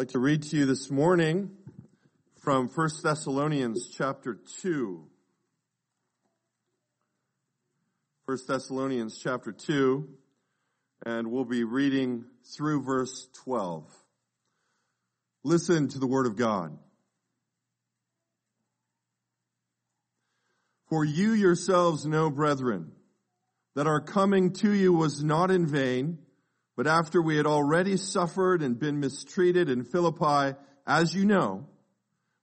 I'd like to read to you this morning from 1 Thessalonians chapter 2. 1 Thessalonians chapter 2, and we'll be reading through verse 12. Listen to the word of God. For you yourselves know, brethren, that our coming to you was not in vain, but after we had already suffered and been mistreated in Philippi, as you know,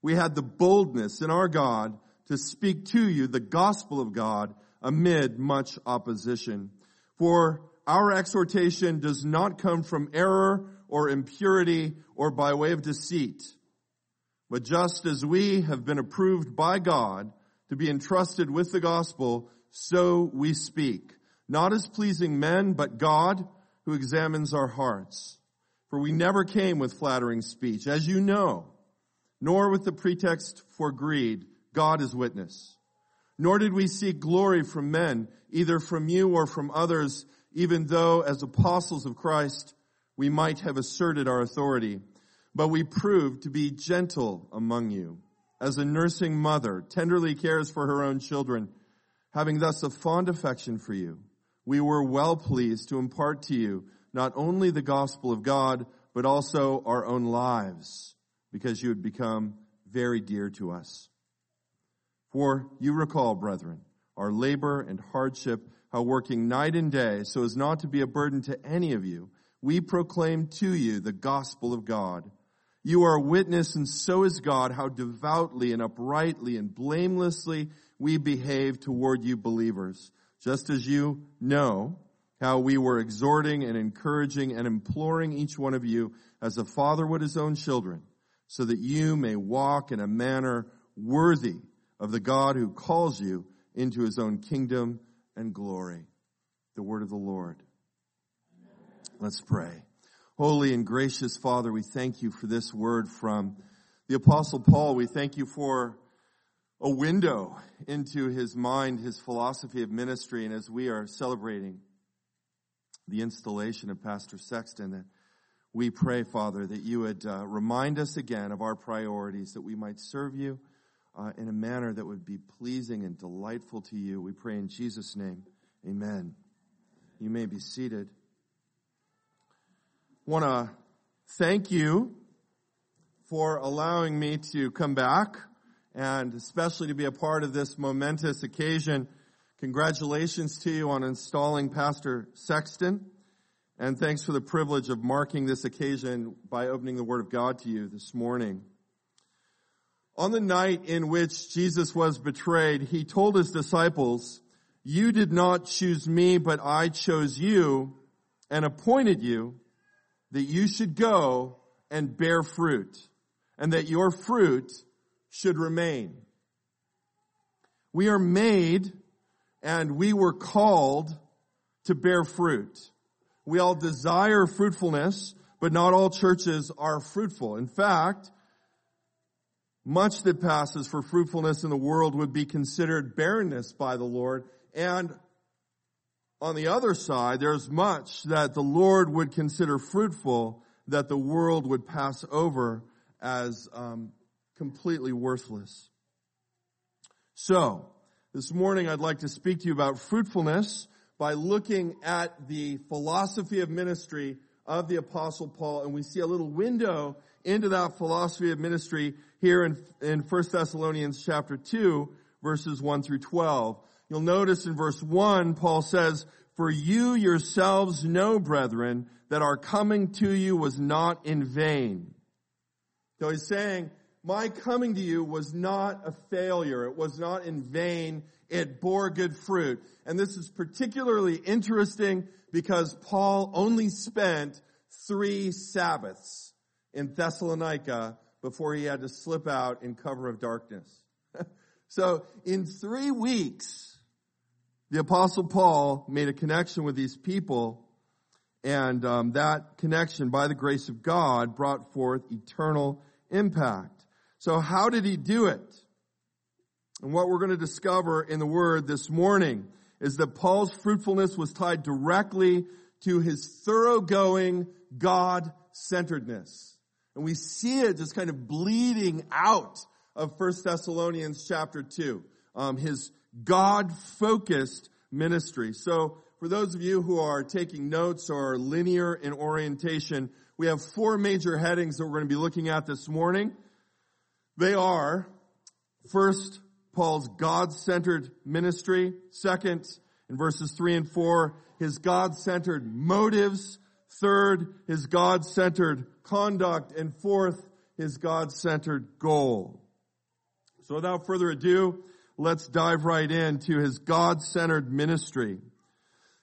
we had the boldness in our God to speak to you the gospel of God amid much opposition. For our exhortation does not come from error or impurity or by way of deceit, but just as we have been approved by God to be entrusted with the gospel, so we speak, not as pleasing men, but God who examines our hearts. For we never came with flattering speech, as you know, nor with the pretext for greed. God is witness. Nor did we seek glory from men, either from you or from others, even though as apostles of Christ we might have asserted our authority. But we proved to be gentle among you, as a nursing mother tenderly cares for her own children, having thus a fond affection for you. We were well pleased to impart to you not only the gospel of God, but also our own lives, because you had become very dear to us. For you recall, brethren, our labor and hardship, how working night and day so as not to be a burden to any of you, we proclaim to you the gospel of God. You are a witness and so is God how devoutly and uprightly and blamelessly we behave toward you believers, just as you know how we were exhorting and encouraging and imploring each one of you as a father would his own children, so that you may walk in a manner worthy of the God who calls you into his own kingdom and glory. The word of the Lord. Let's pray. Holy and gracious Father, we thank you for this word from the apostle Paul. We thank you for a window into his mind, his philosophy of ministry. And as we are celebrating the installation of Pastor Sexton, that we pray, Father, that you would uh, remind us again of our priorities, that we might serve you uh, in a manner that would be pleasing and delightful to you. We pray in Jesus' name. Amen. You may be seated. Want to thank you for allowing me to come back and especially to be a part of this momentous occasion. Congratulations to you on installing Pastor Sexton. And thanks for the privilege of marking this occasion by opening the Word of God to you this morning. On the night in which Jesus was betrayed, he told his disciples, you did not choose me, but I chose you and appointed you that you should go and bear fruit and that your fruit should remain. We are made and we were called to bear fruit. We all desire fruitfulness, but not all churches are fruitful. In fact, much that passes for fruitfulness in the world would be considered barrenness by the Lord. And on the other side, there's much that the Lord would consider fruitful that the world would pass over as um, completely worthless. So, this morning I'd like to speak to you about fruitfulness by looking at the philosophy of ministry of the apostle Paul and we see a little window into that philosophy of ministry here in, in 1 Thessalonians chapter 2 verses 1 through 12. You'll notice in verse 1 Paul says, for you yourselves know brethren that our coming to you was not in vain. So he's saying, my coming to you was not a failure. It was not in vain. It bore good fruit. And this is particularly interesting because Paul only spent three Sabbaths in Thessalonica before he had to slip out in cover of darkness. so in three weeks, the apostle Paul made a connection with these people and um, that connection by the grace of God brought forth eternal impact. So how did he do it? And what we're going to discover in the word this morning is that Paul's fruitfulness was tied directly to his thoroughgoing God-centeredness. And we see it just kind of bleeding out of 1 Thessalonians chapter 2. Um, his God-focused ministry. So for those of you who are taking notes or are linear in orientation, we have four major headings that we're going to be looking at this morning. They are, first, Paul's God-centered ministry. Second, in verses three and four, his God-centered motives. Third, his God-centered conduct. And fourth, his God-centered goal. So without further ado, let's dive right into his God-centered ministry.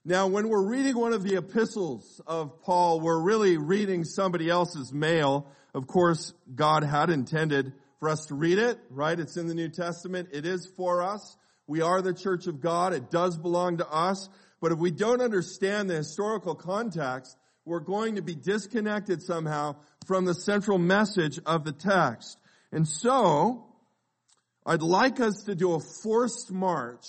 Now, when we're reading one of the epistles of Paul, we're really reading somebody else's mail. Of course, God had intended for us to read it, right? It's in the New Testament. It is for us. We are the church of God. It does belong to us. But if we don't understand the historical context, we're going to be disconnected somehow from the central message of the text. And so, I'd like us to do a forced march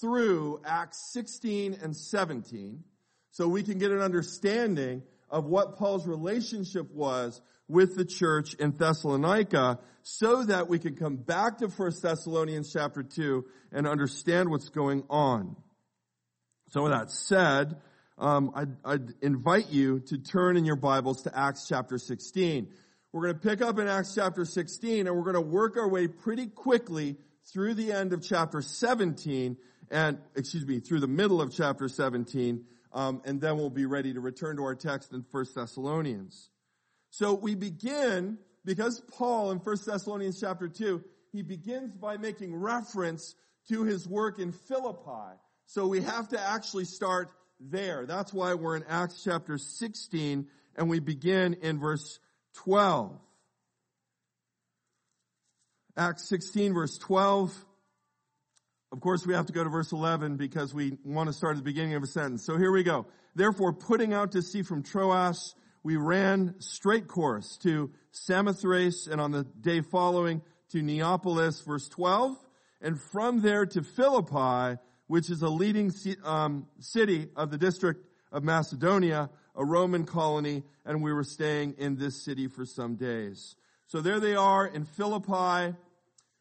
through Acts 16 and 17 so we can get an understanding of what Paul's relationship was with the church in Thessalonica so that we can come back to 1 Thessalonians chapter 2 and understand what's going on. So with that said, um, I'd, I'd invite you to turn in your Bibles to Acts chapter 16. We're going to pick up in Acts chapter 16 and we're going to work our way pretty quickly through the end of chapter 17 and, excuse me, through the middle of chapter 17, um, and then we'll be ready to return to our text in 1 Thessalonians. So we begin, because Paul in 1 Thessalonians chapter 2, he begins by making reference to his work in Philippi. So we have to actually start there. That's why we're in Acts chapter 16 and we begin in verse 12. Acts 16 verse 12. Of course, we have to go to verse 11 because we want to start at the beginning of a sentence. So here we go. Therefore, putting out to sea from Troas, we ran straight course to Samothrace and on the day following to Neapolis, verse 12, and from there to Philippi, which is a leading um, city of the district of Macedonia, a Roman colony, and we were staying in this city for some days. So there they are in Philippi.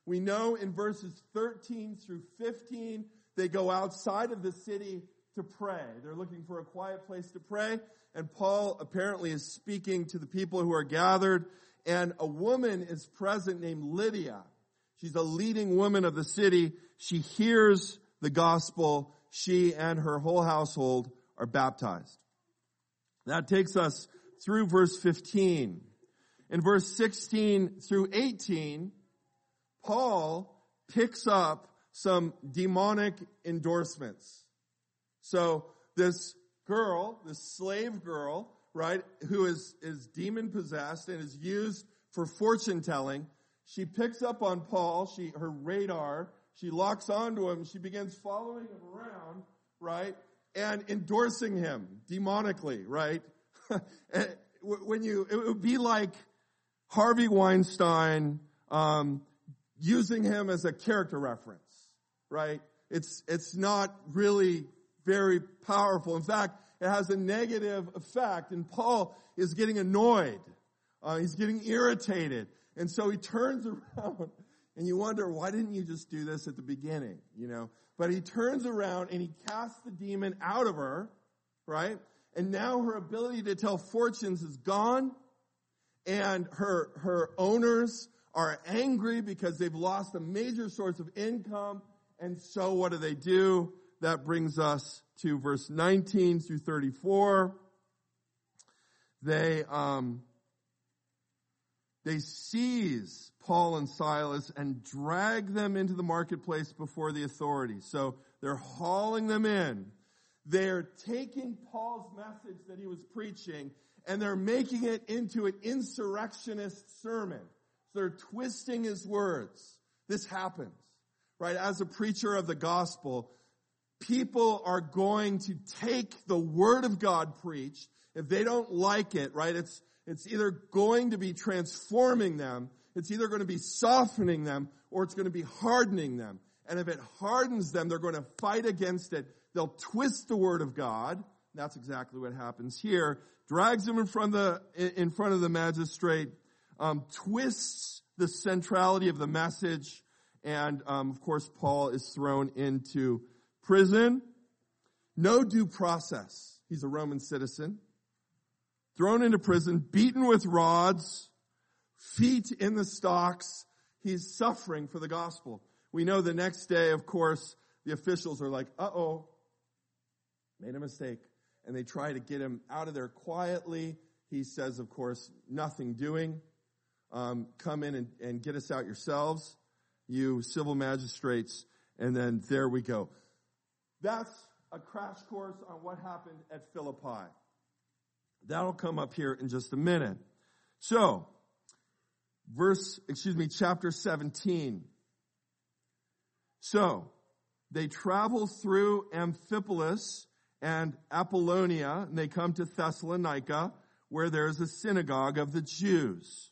We know in verses 13 through 15, they go outside of the city to pray. They're looking for a quiet place to pray. And Paul apparently is speaking to the people who are gathered. And a woman is present named Lydia. She's a leading woman of the city. She hears the gospel. She and her whole household are baptized. That takes us through verse 15. In verse 16 through 18, Paul picks up some demonic endorsements. So this girl, this slave girl, right, who is, is demon possessed and is used for fortune telling, she picks up on Paul, she, her radar, she locks onto him, she begins following him around, right, and endorsing him demonically, right? when you, it would be like Harvey Weinstein, um, using him as a character reference, right? It's, it's not really very powerful. In fact, it has a negative effect and Paul is getting annoyed. Uh, he's getting irritated. And so he turns around and you wonder, why didn't you just do this at the beginning? You know, but he turns around and he casts the demon out of her, right? And now her ability to tell fortunes is gone and her, her owners are angry because they've lost a major source of income. And so what do they do? That brings us to verse 19 through 34. They, um, they seize Paul and Silas and drag them into the marketplace before the authorities. So they're hauling them in. They're taking Paul's message that he was preaching and they're making it into an insurrectionist sermon. So They're twisting his words. This happens, right? As a preacher of the gospel, people are going to take the word of God preached. If they don't like it, right, it's, it's either going to be transforming them, it's either going to be softening them, or it's going to be hardening them. And if it hardens them, they're going to fight against it. They'll twist the word of God. That's exactly what happens here. Drags them in front of the, in front of the magistrate um, twists the centrality of the message. And um, of course, Paul is thrown into prison. No due process. He's a Roman citizen. Thrown into prison, beaten with rods, feet in the stocks. He's suffering for the gospel. We know the next day, of course, the officials are like, uh-oh, made a mistake. And they try to get him out of there quietly. He says, of course, nothing doing. Um, come in and, and get us out yourselves, you civil magistrates. And then there we go. That's a crash course on what happened at Philippi. That'll come up here in just a minute. So, verse, excuse me, chapter 17. So, they travel through Amphipolis and Apollonia, and they come to Thessalonica, where there's a synagogue of the Jews.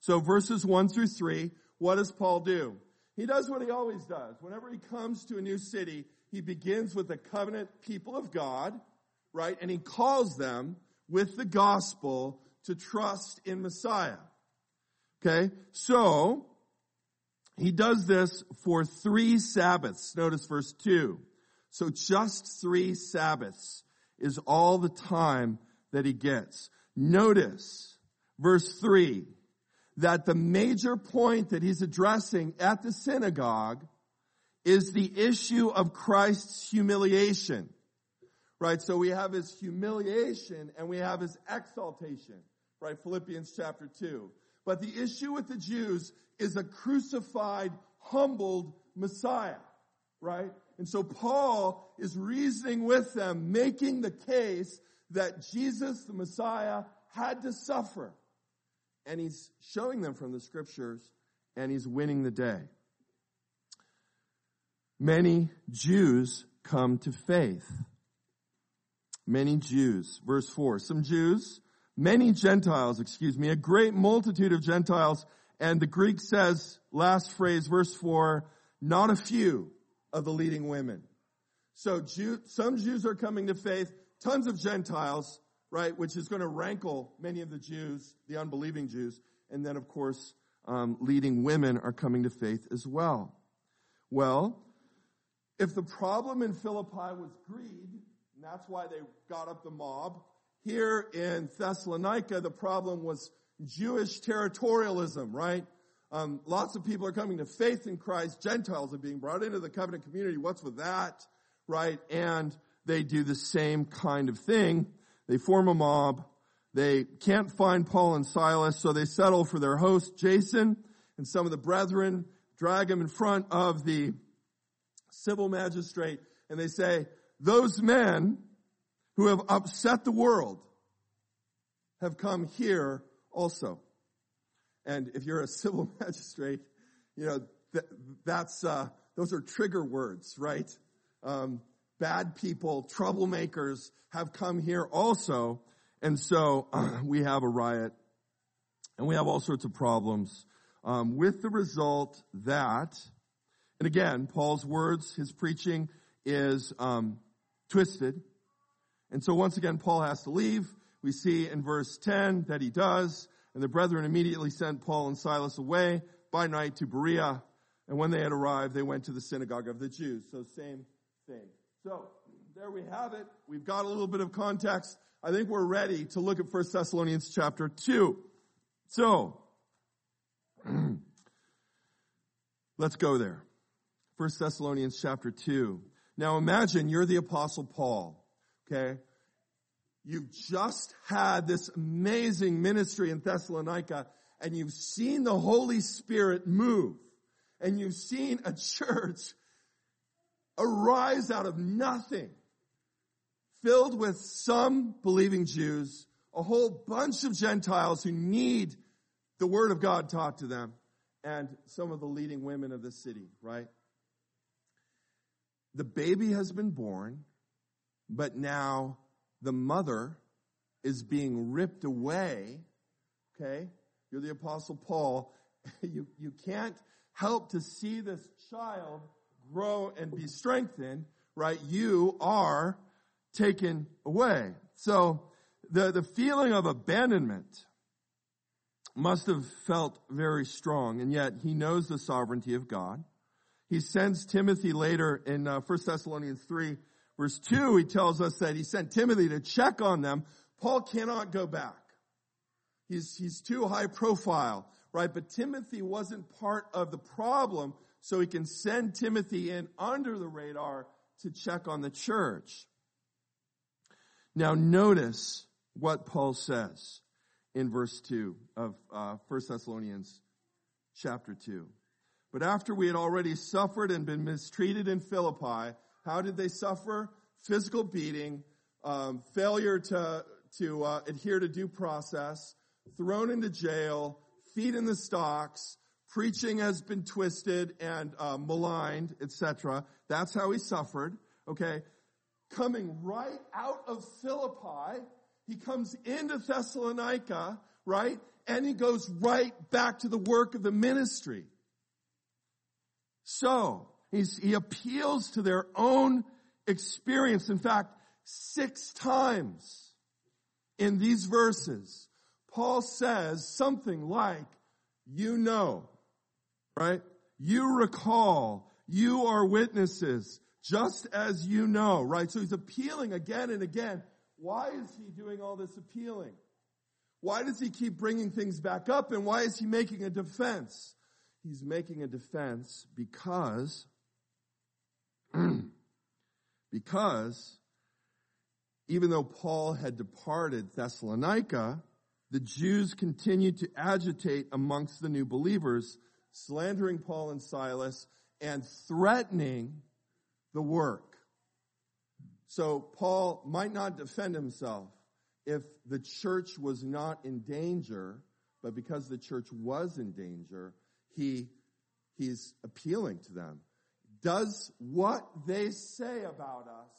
So verses 1 through 3, what does Paul do? He does what he always does. Whenever he comes to a new city, he begins with the covenant people of God, right? And he calls them with the gospel to trust in Messiah. Okay? So, he does this for three Sabbaths. Notice verse 2. So just three Sabbaths is all the time that he gets. Notice verse 3 that the major point that he's addressing at the synagogue is the issue of Christ's humiliation. Right? So we have his humiliation and we have his exaltation. Right? Philippians chapter 2. But the issue with the Jews is a crucified, humbled Messiah, right? And so Paul is reasoning with them, making the case that Jesus, the Messiah, had to suffer. And he's showing them from the scriptures, and he's winning the day. Many Jews come to faith. Many Jews. Verse 4. Some Jews, many Gentiles, excuse me, a great multitude of Gentiles and the Greek says, last phrase, verse 4, not a few of the leading women. So Jew, some Jews are coming to faith, tons of Gentiles, right, which is going to rankle many of the Jews, the unbelieving Jews. And then, of course, um, leading women are coming to faith as well. Well, if the problem in Philippi was greed, and that's why they got up the mob, here in Thessalonica, the problem was Jewish territorialism, right? Um, lots of people are coming to faith in Christ. Gentiles are being brought into the covenant community. What's with that? Right? And they do the same kind of thing. They form a mob. They can't find Paul and Silas, so they settle for their host, Jason, and some of the brethren drag him in front of the civil magistrate, and they say, those men who have upset the world have come here also. And if you're a civil magistrate, you know, that's, uh, those are trigger words, right? Um, bad people, troublemakers have come here also. And so uh, we have a riot and we have all sorts of problems um, with the result that, and again, Paul's words, his preaching is um, twisted. And so once again, Paul has to leave. We see in verse 10 that he does, and the brethren immediately sent Paul and Silas away by night to Berea, and when they had arrived, they went to the synagogue of the Jews. So same thing. So, there we have it. We've got a little bit of context. I think we're ready to look at 1 Thessalonians chapter 2. So, let's go there. 1 Thessalonians chapter 2. Now imagine you're the apostle Paul, okay? You've just had this amazing ministry in Thessalonica and you've seen the Holy Spirit move and you've seen a church arise out of nothing filled with some believing Jews, a whole bunch of Gentiles who need the word of God taught to them and some of the leading women of the city, right? The baby has been born, but now the mother is being ripped away, okay? You're the apostle Paul. you, you can't help to see this child grow and be strengthened, right? You are taken away. So the, the feeling of abandonment must have felt very strong, and yet he knows the sovereignty of God. He sends Timothy later in uh, 1 Thessalonians 3 verse 2, he tells us that he sent Timothy to check on them. Paul cannot go back. He's, he's too high profile, right? But Timothy wasn't part of the problem, so he can send Timothy in under the radar to check on the church. Now notice what Paul says in verse 2 of uh, 1 Thessalonians chapter 2. But after we had already suffered and been mistreated in Philippi, how did they suffer? Physical beating, um, failure to, to uh, adhere to due process, thrown into jail, feet in the stocks, preaching has been twisted and uh, maligned, etc. That's how he suffered. Okay, coming right out of Philippi, he comes into Thessalonica, right, and he goes right back to the work of the ministry. So he's, he appeals to their own experience. In fact, six times in these verses, Paul says something like, you know, right? You recall, you are witnesses, just as you know, right? So he's appealing again and again. Why is he doing all this appealing? Why does he keep bringing things back up and why is he making a defense? He's making a defense because, because even though Paul had departed Thessalonica, the Jews continued to agitate amongst the new believers, slandering Paul and Silas and threatening the work. So Paul might not defend himself if the church was not in danger, but because the church was in danger, he, he's appealing to them. Does what they say about us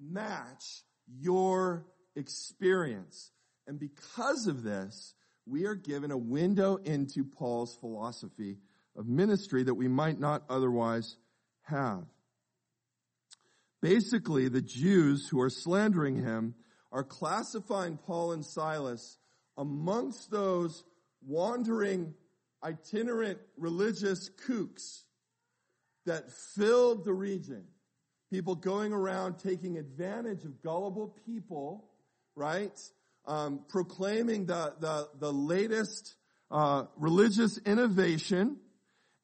match your experience? And because of this, we are given a window into Paul's philosophy of ministry that we might not otherwise have. Basically, the Jews who are slandering him are classifying Paul and Silas amongst those wandering, itinerant religious kooks that filled the region. People going around taking advantage of gullible people, right? um, proclaiming the, the, the latest uh, religious innovation,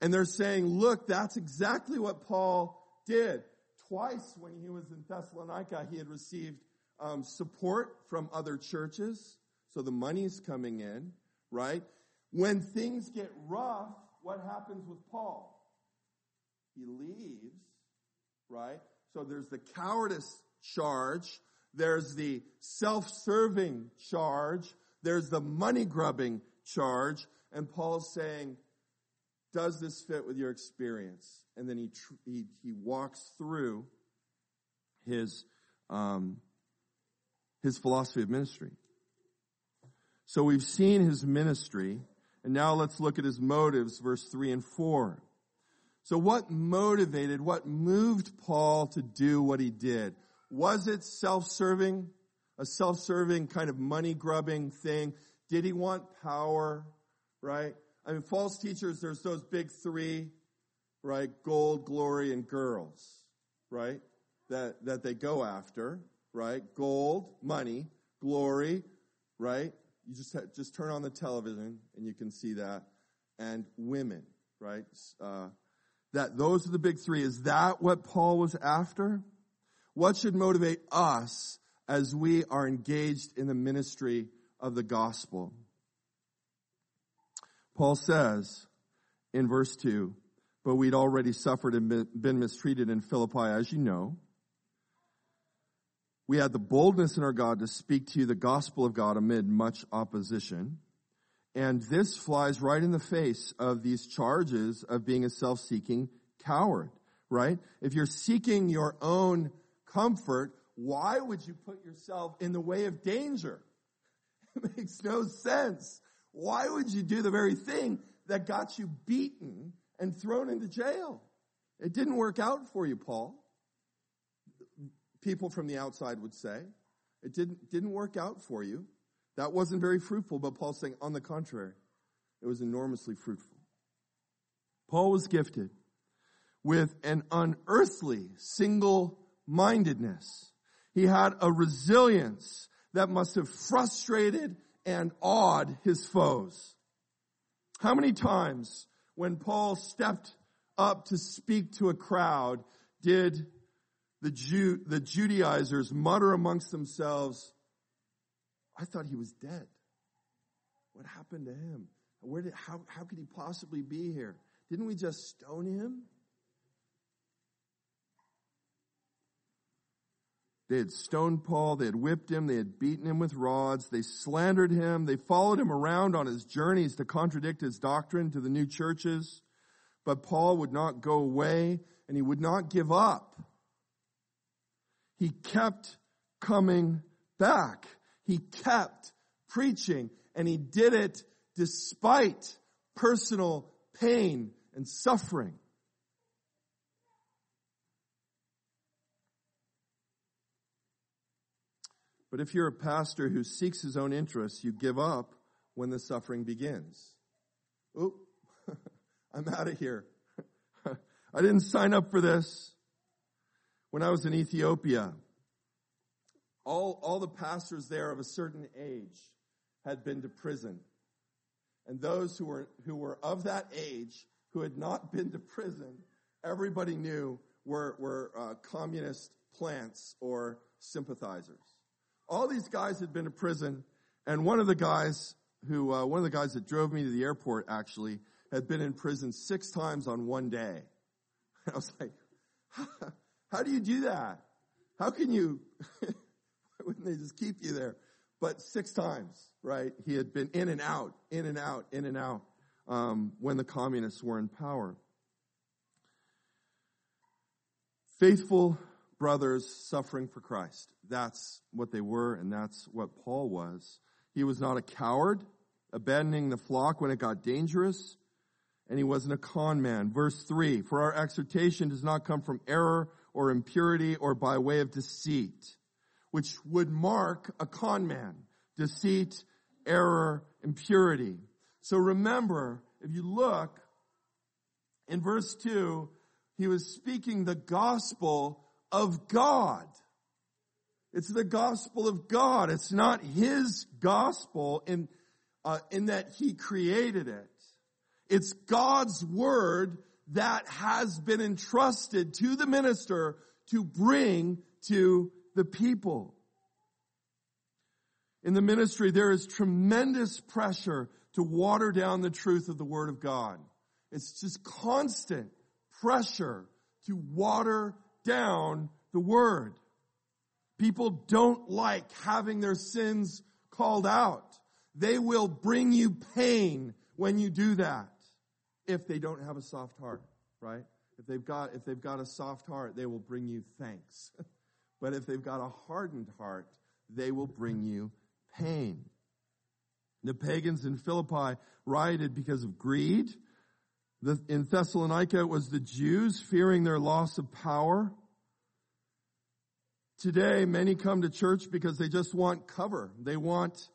and they're saying, look, that's exactly what Paul did. Twice when he was in Thessalonica, he had received um, support from other churches, so the money's coming in, right? When things get rough, what happens with Paul? He leaves, right? So there's the cowardice charge there's the self-serving charge. There's the money grubbing charge. And Paul's saying, does this fit with your experience? And then he, he, he walks through his, um, his philosophy of ministry. So we've seen his ministry, and now let's look at his motives, verse 3 and 4. So what motivated, what moved Paul to do what he did? Was it self-serving? A self-serving kind of money grubbing thing? Did he want power? Right? I mean, false teachers, there's those big three, right? Gold, glory, and girls, right? That, that they go after, right? Gold, money, glory, right? You just, just turn on the television and you can see that. And women, right? Uh, that, those are the big three. Is that what Paul was after? What should motivate us as we are engaged in the ministry of the gospel? Paul says in verse 2, but we'd already suffered and been mistreated in Philippi, as you know. We had the boldness in our God to speak to you the gospel of God amid much opposition. And this flies right in the face of these charges of being a self-seeking coward, right? If you're seeking your own comfort, why would you put yourself in the way of danger? It makes no sense. Why would you do the very thing that got you beaten and thrown into jail? It didn't work out for you, Paul. People from the outside would say. It didn't, didn't work out for you. That wasn't very fruitful, but Paul's saying, on the contrary, It was enormously fruitful. Paul was gifted with an unearthly single mindedness. He had a resilience that must have frustrated and awed his foes. How many times when Paul stepped up to speak to a crowd did the Jew, the Judaizers mutter amongst themselves, I thought he was dead. What happened to him? Where did, how, how could he possibly be here? Didn't we just stone him? They had stoned Paul, they had whipped him, they had beaten him with rods, they slandered him, they followed him around on his journeys to contradict his doctrine to the new churches. But Paul would not go away and he would not give up. He kept coming back. He kept preaching and he did it despite personal pain and suffering. But if you're a pastor who seeks his own interests, you give up when the suffering begins. Oop, I'm out of here. I didn't sign up for this. When I was in Ethiopia, all, all the pastors there of a certain age had been to prison. And those who were, who were of that age, who had not been to prison, everybody knew were, were uh, communist plants or sympathizers. All these guys had been to prison, and one of the guys who, uh, one of the guys that drove me to the airport actually, had been in prison six times on one day. I was like, how do you do that? How can you, wouldn't they just keep you there? But six times, right? He had been in and out, in and out, in and out, um, when the communists were in power. Faithful brothers suffering for Christ. That's what they were, and that's what Paul was. He was not a coward, abandoning the flock when it got dangerous, and he wasn't a con man. Verse 3 For our exhortation does not come from error or impurity or by way of deceit, which would mark a con man. Deceit, error, impurity. So remember, if you look in verse 2, he was speaking the gospel of God. It's the gospel of God. It's not his gospel in, uh, in that he created it. It's God's word that has been entrusted to the minister to bring to the people. In the ministry, there is tremendous pressure to water down the truth of the Word of God. It's just constant pressure to water down the Word. People don't like having their sins called out. They will bring you pain when you do that if they don't have a soft heart, right? If they've got, if they've got a soft heart, they will bring you thanks. but if they've got a hardened heart, they will bring you pain. The pagans in Philippi rioted because of greed. The, in Thessalonica, it was the Jews fearing their loss of power. Today, many come to church because they just want cover. They want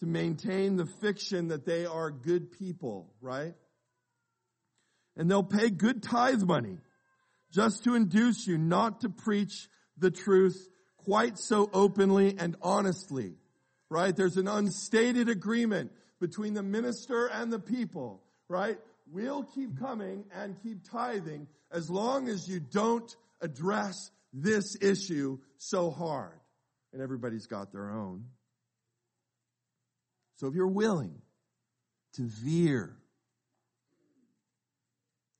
to maintain the fiction that they are good people, right? And they'll pay good tithe money just to induce you not to preach the truth quite so openly and honestly. Right? There's an unstated agreement between the minister and the people, right? We'll keep coming and keep tithing as long as you don't address this issue so hard. And everybody's got their own. So if you're willing to veer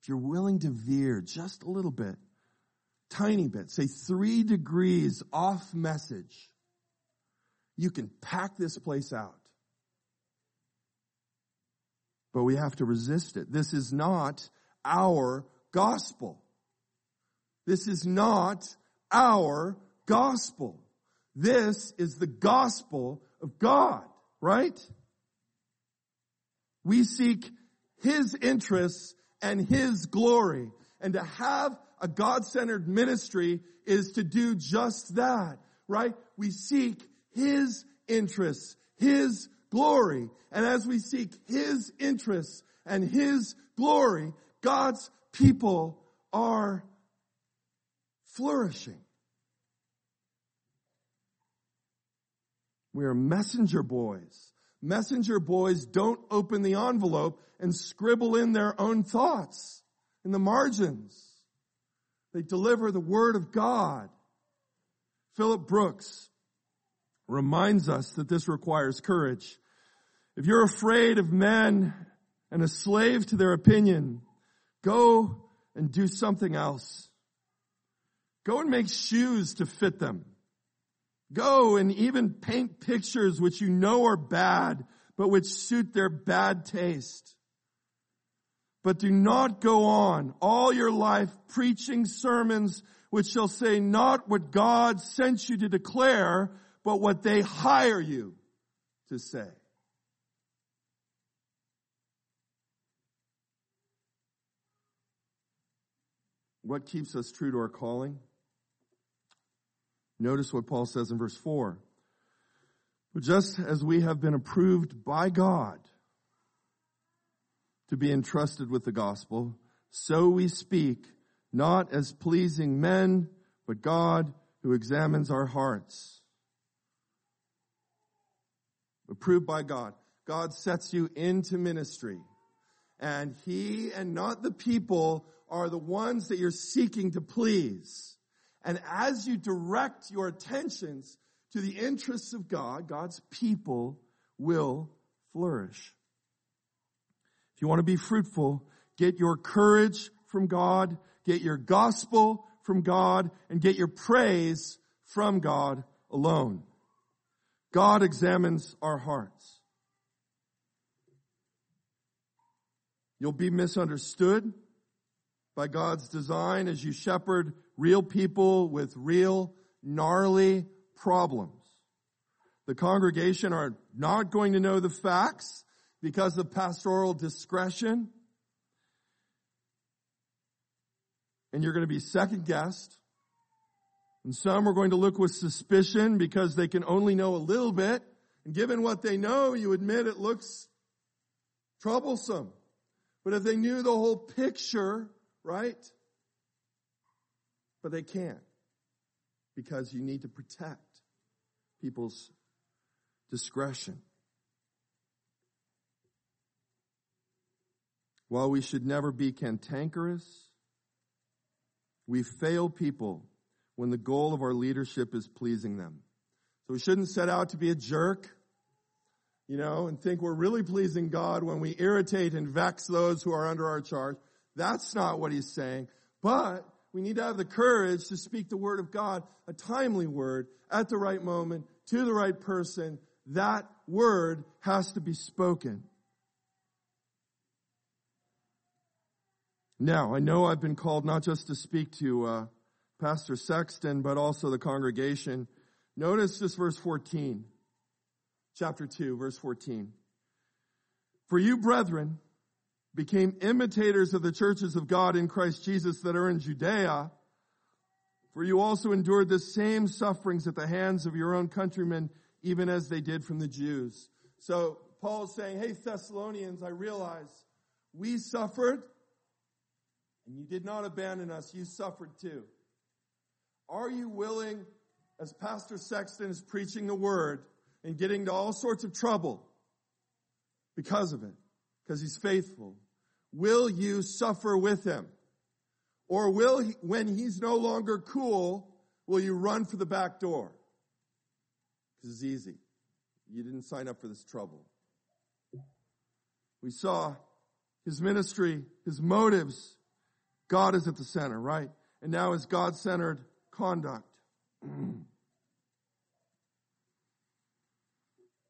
if you're willing to veer just a little bit, tiny bit, say three degrees off message, you can pack this place out. But we have to resist it. This is not our gospel. This is not our gospel. This is the gospel of God, right? We seek His interests and His glory. And to have a God-centered ministry is to do just that, right? We seek His interests, His glory. And as we seek His interests and His glory, God's people are flourishing. We are messenger boys. Messenger boys don't open the envelope and scribble in their own thoughts in the margins. They deliver the word of God. Philip Brooks reminds us that this requires courage. If you're afraid of men and a slave to their opinion, go and do something else. Go and make shoes to fit them. Go and even paint pictures which you know are bad, but which suit their bad taste. But do not go on all your life preaching sermons which shall say not what God sent you to declare, but what they hire you to say. What keeps us true to our calling? Notice what Paul says in verse 4. But just as we have been approved by God to be entrusted with the gospel, so we speak, not as pleasing men, but God who examines our hearts. Approved by God. God sets you into ministry. And He and not the people are the ones that you're seeking to please. And as you direct your attentions to the interests of God, God's people will flourish. You want to be fruitful, get your courage from God, get your gospel from God, and get your praise from God alone. God examines our hearts. You'll be misunderstood by God's design as you shepherd real people with real gnarly problems. The congregation are not going to know the facts because of pastoral discretion. And you're going to be second guessed. And some are going to look with suspicion because they can only know a little bit. And given what they know, you admit it looks troublesome. But if they knew the whole picture, right? But they can't because you need to protect people's discretion. While we should never be cantankerous, we fail people when the goal of our leadership is pleasing them. So we shouldn't set out to be a jerk, you know, and think we're really pleasing God when we irritate and vex those who are under our charge. That's not what he's saying. But we need to have the courage to speak the word of God, a timely word, at the right moment, to the right person. That word has to be spoken. Now, I know I've been called not just to speak to uh, Pastor Sexton, but also the congregation. Notice this verse 14, chapter 2, verse 14. For you, brethren, became imitators of the churches of God in Christ Jesus that are in Judea, for you also endured the same sufferings at the hands of your own countrymen, even as they did from the Jews. So Paul is saying, hey Thessalonians, I realize we suffered and you did not abandon us. You suffered too. Are you willing, as Pastor Sexton is preaching the word and getting to all sorts of trouble because of it? because he's faithful. Will you suffer with him? Or will he, when he's no longer cool, will you run for the back door? Because it's easy. You didn't sign up for this trouble. We saw his ministry, his motives. God is at the center, right? And now is God-centered conduct.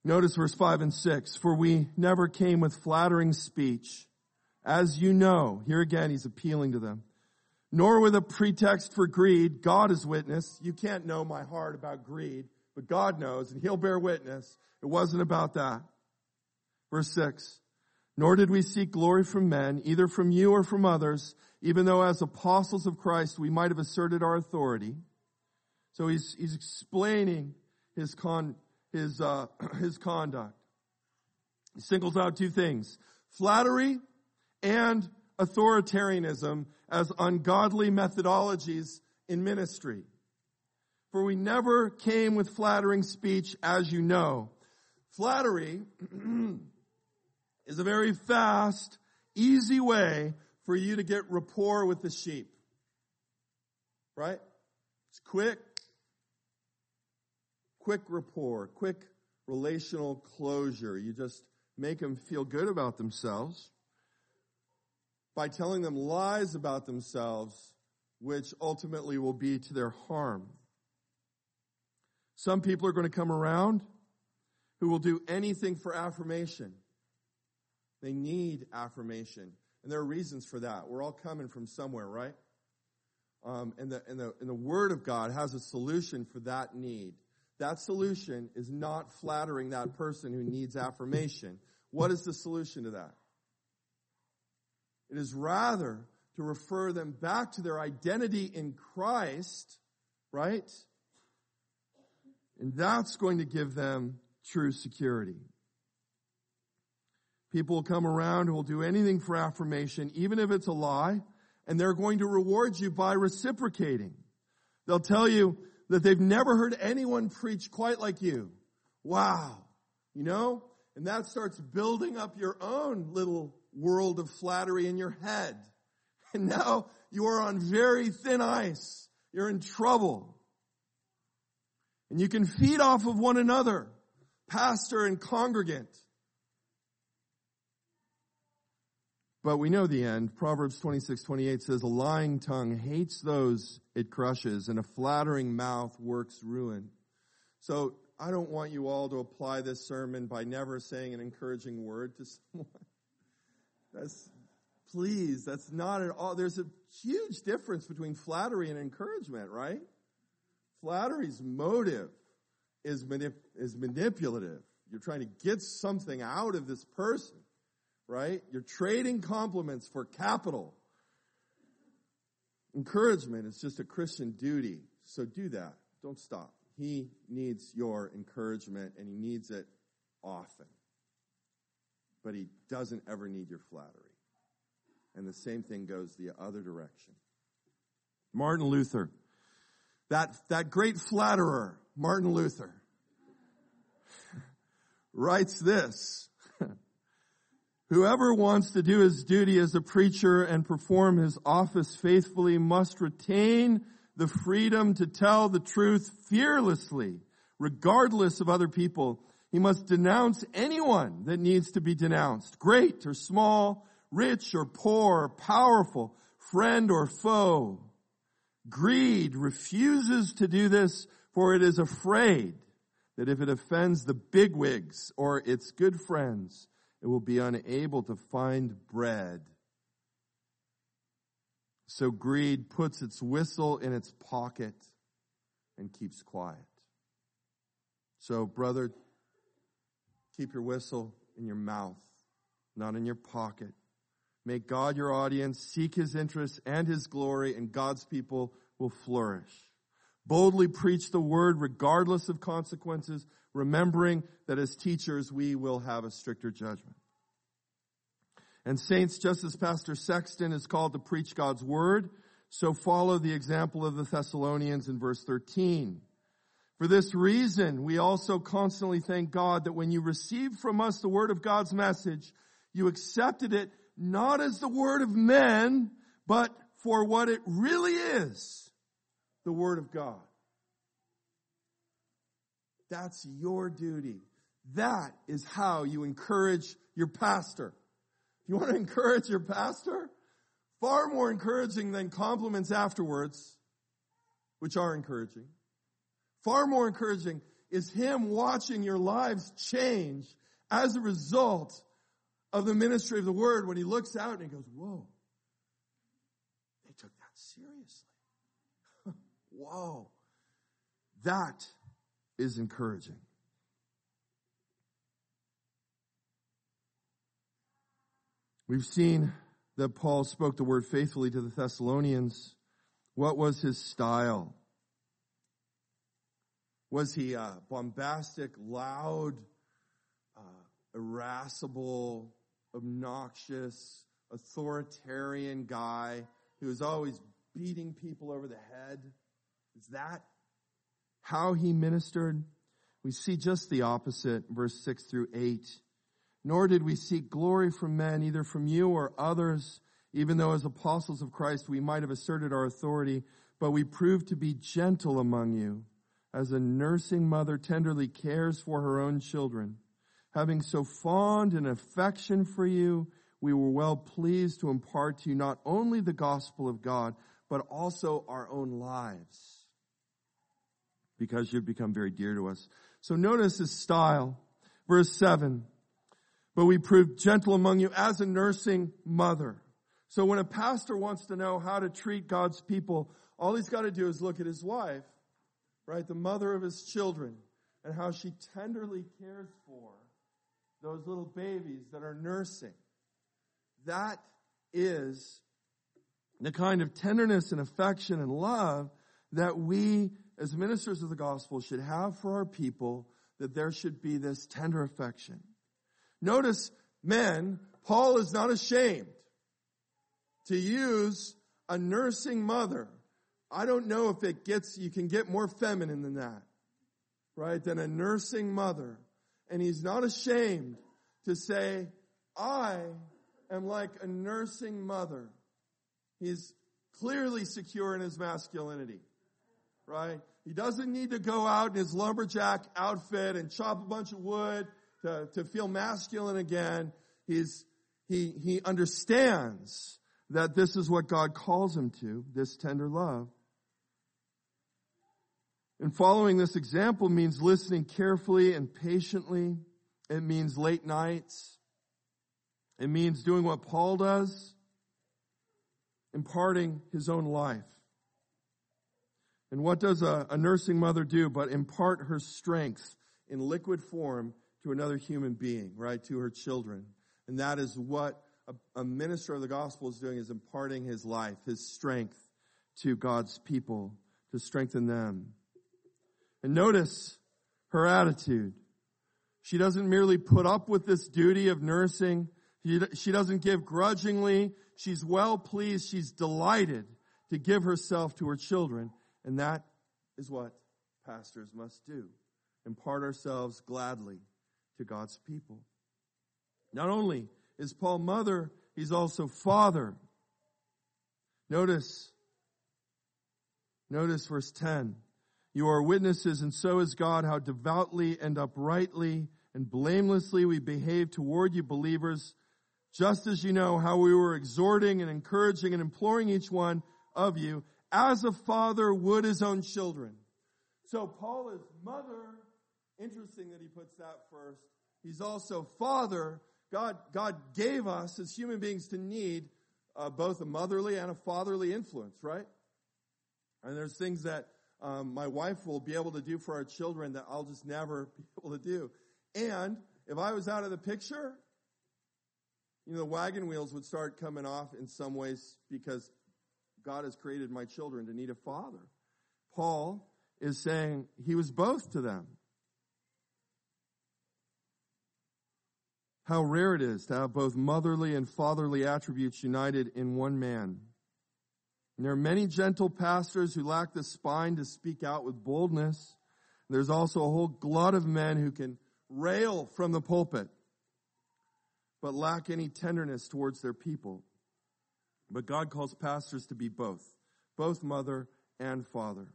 Notice verse 5 and 6. For we never came with flattering speech. As you know, here again he's appealing to them. Nor with a pretext for greed. God is witness. You can't know my heart about greed, but God knows and he'll bear witness. It wasn't about that. Verse 6. Nor did we seek glory from men, either from you or from others, even though as apostles of Christ we might have asserted our authority. So he's, he's explaining his con, his, uh, his conduct. He singles out two things. Flattery and authoritarianism as ungodly methodologies in ministry. For we never came with flattering speech, as you know. Flattery is a very fast, easy way for you to get rapport with the sheep. Right? It's quick, quick rapport, quick relational closure. You just make them feel good about themselves by telling them lies about themselves, which ultimately will be to their harm. Some people are going to come around who will do anything for affirmation. They need affirmation. And there are reasons for that. We're all coming from somewhere, right? Um, and, the, and, the, and the Word of God has a solution for that need. That solution is not flattering that person who needs affirmation. What is the solution to that? It is rather to refer them back to their identity in Christ, right? And that's going to give them true security. People will come around who will do anything for affirmation, even if it's a lie, and they're going to reward you by reciprocating. They'll tell you that they've never heard anyone preach quite like you. Wow. You know? And that starts building up your own little world of flattery in your head. And now you are on very thin ice. You're in trouble. And you can feed off of one another, pastor and congregant. But we know the end. Proverbs 26, 28 says, a lying tongue hates those it crushes and a flattering mouth works ruin. So I don't want you all to apply this sermon by never saying an encouraging word to someone. That's, please, that's not at all, there's a huge difference between flattery and encouragement, right? Flattery's motive is, manip- is manipulative. You're trying to get something out of this person, right? You're trading compliments for capital. Encouragement is just a Christian duty. So do that. Don't stop. He needs your encouragement and he needs it often but he doesn't ever need your flattery. And the same thing goes the other direction. Martin Luther, that, that great flatterer, Martin Luther, writes this. Whoever wants to do his duty as a preacher and perform his office faithfully must retain the freedom to tell the truth fearlessly, regardless of other people he must denounce anyone that needs to be denounced, great or small, rich or poor, powerful, friend or foe. Greed refuses to do this for it is afraid that if it offends the bigwigs or its good friends, it will be unable to find bread. So greed puts its whistle in its pocket and keeps quiet. So brother, Keep your whistle in your mouth, not in your pocket. Make God your audience, seek His interests and His glory, and God's people will flourish. Boldly preach the word regardless of consequences, remembering that as teachers we will have a stricter judgment. And saints, just as Pastor Sexton is called to preach God's word, so follow the example of the Thessalonians in verse 13. For this reason, we also constantly thank God that when you received from us the word of God's message, you accepted it not as the word of men, but for what it really is, the word of God. That's your duty. That is how you encourage your pastor. If you want to encourage your pastor, far more encouraging than compliments afterwards, which are encouraging Far more encouraging is him watching your lives change as a result of the ministry of the word when he looks out and he goes, whoa, they took that seriously. whoa. That is encouraging. We've seen that Paul spoke the word faithfully to the Thessalonians. What was his style? Was he a bombastic, loud, uh, irascible, obnoxious, authoritarian guy who was always beating people over the head? Is that how he ministered? We see just the opposite, verse 6 through 8. Nor did we seek glory from men, either from you or others, even though as apostles of Christ we might have asserted our authority, but we proved to be gentle among you, as a nursing mother tenderly cares for her own children. Having so fond an affection for you, we were well pleased to impart to you not only the gospel of God, but also our own lives, because you've become very dear to us. So notice his style. Verse 7. But we proved gentle among you as a nursing mother. So when a pastor wants to know how to treat God's people, all he's got to do is look at his wife, right? The mother of his children, and how she tenderly cares for those little babies that are nursing. That is the kind of tenderness and affection and love that we as ministers of the gospel should have for our people, that there should be this tender affection. Notice, men, Paul is not ashamed to use a nursing mother. I don't know if it gets, you can get more feminine than that, right? Than a nursing mother. And he's not ashamed to say, I am like a nursing mother. He's clearly secure in his masculinity, right? He doesn't need to go out in his lumberjack outfit and chop a bunch of wood to, to feel masculine again. He's, he, he understands that this is what God calls him to, this tender love. And following this example means listening carefully and patiently. It means late nights. It means doing what Paul does, imparting his own life. And what does a, a, nursing mother do but impart her strength in liquid form to another human being, right? To her children. And that is what a, a minister of the gospel is doing is imparting his life, his strength to God's people to strengthen them. And notice her attitude. She doesn't merely put up with this duty of nursing. She doesn't give grudgingly. She's well pleased. She's delighted to give herself to her children. And that is what pastors must do. Impart ourselves gladly to God's people. Not only is Paul mother, he's also father. Notice, notice verse 10. You are witnesses and so is God how devoutly and uprightly and blamelessly we behave toward you believers, just as you know how we were exhorting and encouraging and imploring each one of you as a father would his own children. So Paul is mother. Interesting that he puts that first. He's also father. God, God gave us as human beings to need uh, both a motherly and a fatherly influence, right? And there's things that um, my wife will be able to do for our children that I'll just never be able to do. And if I was out of the picture, you know, the wagon wheels would start coming off in some ways because God has created my children to need a father. Paul is saying he was both to them. How rare it is to have both motherly and fatherly attributes united in one man. And there are many gentle pastors who lack the spine to speak out with boldness. There's also a whole glut of men who can rail from the pulpit, but lack any tenderness towards their people. But God calls pastors to be both, both mother and father.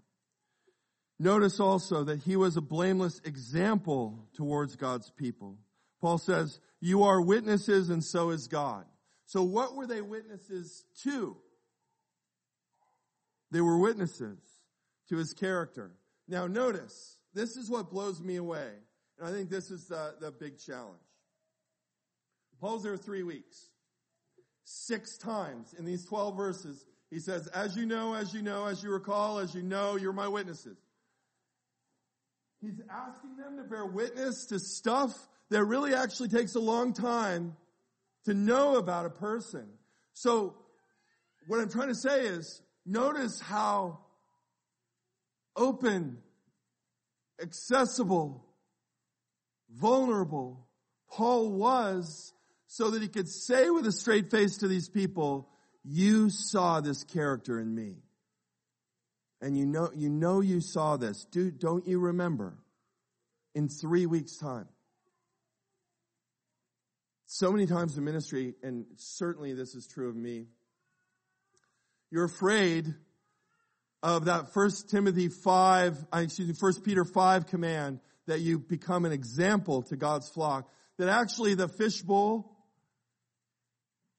Notice also that he was a blameless example towards God's people. Paul says, you are witnesses and so is God. So what were they witnesses to? They were witnesses to his character. Now notice, this is what blows me away. And I think this is the, the big challenge. Paul's there three weeks. Six times in these 12 verses, he says, as you know, as you know, as you recall, as you know, you're my witnesses. He's asking them to bear witness to stuff that really actually takes a long time to know about a person. So what I'm trying to say is notice how open, accessible, vulnerable Paul was so that he could say with a straight face to these people, you saw this character in me. And you know, you know you saw this. Do, don't you remember? In three weeks time. So many times in ministry, and certainly this is true of me, you're afraid of that first Timothy 5, uh, excuse me, first Peter 5 command that you become an example to God's flock. That actually the fishbowl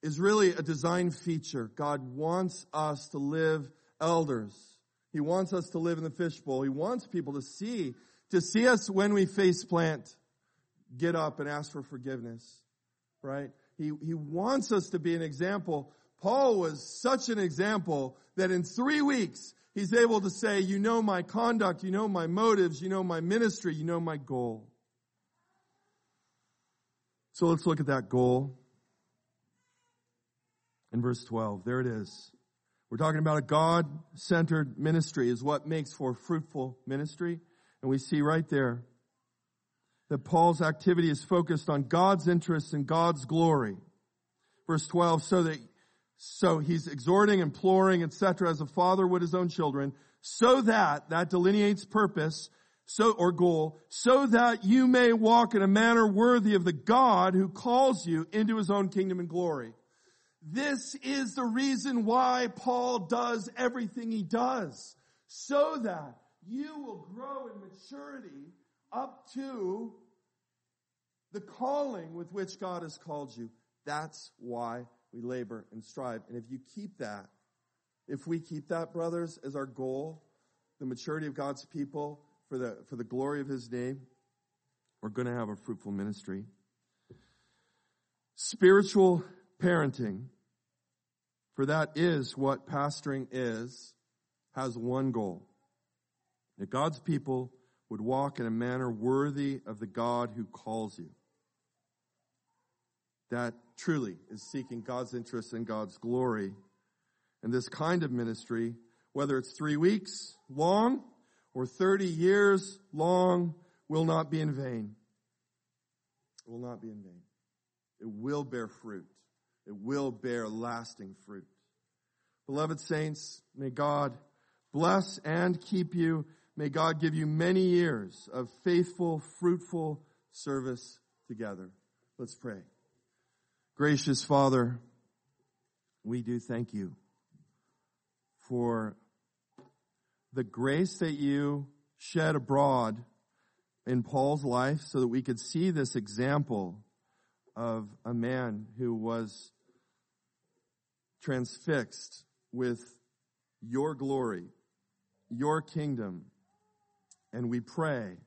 is really a design feature. God wants us to live elders. He wants us to live in the fishbowl. He wants people to see, to see us when we face plant, get up and ask for forgiveness. Right? He, he wants us to be an example. Paul was such an example that in three weeks, he's able to say, you know my conduct, you know my motives, you know my ministry, you know my goal. So let's look at that goal in verse 12. There it is. We're talking about a God-centered ministry is what makes for fruitful ministry. And we see right there that Paul's activity is focused on God's interests and God's glory. Verse 12, so that, so he's exhorting, imploring, etc. as a father would his own children, so that, that delineates purpose, so, or goal, so that you may walk in a manner worthy of the God who calls you into his own kingdom and glory. This is the reason why Paul does everything he does. So that you will grow in maturity up to the calling with which God has called you. That's why we labor and strive. And if you keep that, if we keep that, brothers, as our goal, the maturity of God's people for the, for the glory of His name, we're going to have a fruitful ministry. Spiritual parenting for that is what pastoring is, has one goal. That God's people would walk in a manner worthy of the God who calls you. That truly is seeking God's interest and God's glory. And this kind of ministry, whether it's three weeks long or 30 years long, will not be in vain. It will not be in vain. It will bear fruit. It will bear lasting fruit. Beloved saints, may God bless and keep you. May God give you many years of faithful, fruitful service together. Let's pray. Gracious Father, we do thank you for the grace that you shed abroad in Paul's life so that we could see this example of a man who was transfixed with your glory, your kingdom. And we pray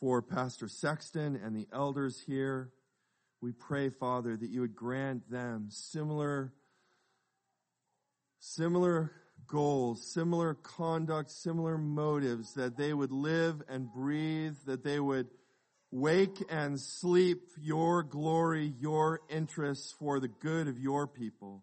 for Pastor Sexton and the elders here. We pray, Father, that you would grant them similar, similar goals, similar conduct, similar motives, that they would live and breathe, that they would wake and sleep your glory, your interests for the good of your people.